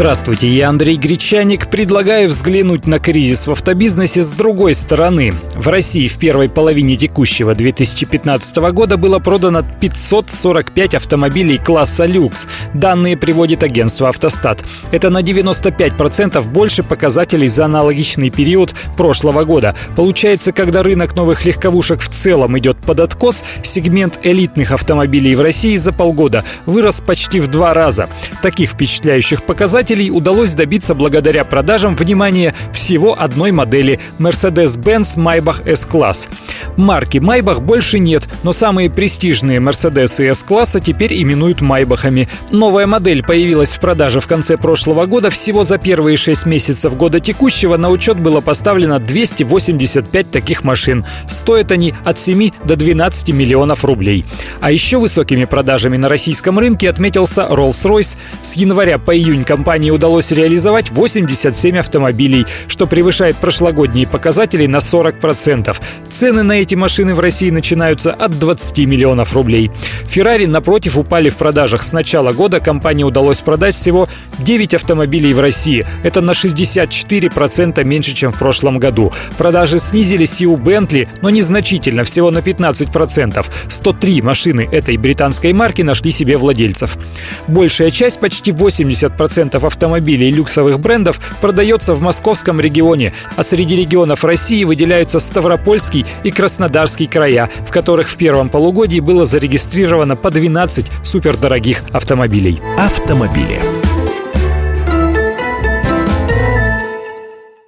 Здравствуйте, я Андрей Гречаник. Предлагаю взглянуть на кризис в автобизнесе с другой стороны. В России в первой половине текущего 2015 года было продано 545 автомобилей класса люкс. Данные приводит агентство «Автостат». Это на 95% больше показателей за аналогичный период прошлого года. Получается, когда рынок новых легковушек в целом идет под откос, сегмент элитных автомобилей в России за полгода вырос почти в два раза. Таких впечатляющих показателей покупателей удалось добиться благодаря продажам, внимания всего одной модели Mercedes-Benz Maybach S-Class. Марки Maybach больше нет, но самые престижные Mercedes и S-класса теперь именуют Майбахами. Новая модель появилась в продаже в конце прошлого года. Всего за первые 6 месяцев года текущего на учет было поставлено 285 таких машин. Стоят они от 7 до 12 миллионов рублей. А еще высокими продажами на российском рынке отметился Rolls-Royce. С января по июнь компания компании удалось реализовать 87 автомобилей, что превышает прошлогодние показатели на 40%. Цены на эти машины в России начинаются от 20 миллионов рублей. Феррари, напротив, упали в продажах. С начала года компании удалось продать всего 9 автомобилей в России. Это на 64% меньше, чем в прошлом году. Продажи снизились и у Bentley, но незначительно, всего на 15%. 103 машины этой британской марки нашли себе владельцев. Большая часть, почти 80% автомобилей люксовых брендов продается в московском регионе, а среди регионов России выделяются Ставропольский и Краснодарский края, в которых в первом полугодии было зарегистрировано по 12 супердорогих автомобилей. Автомобили.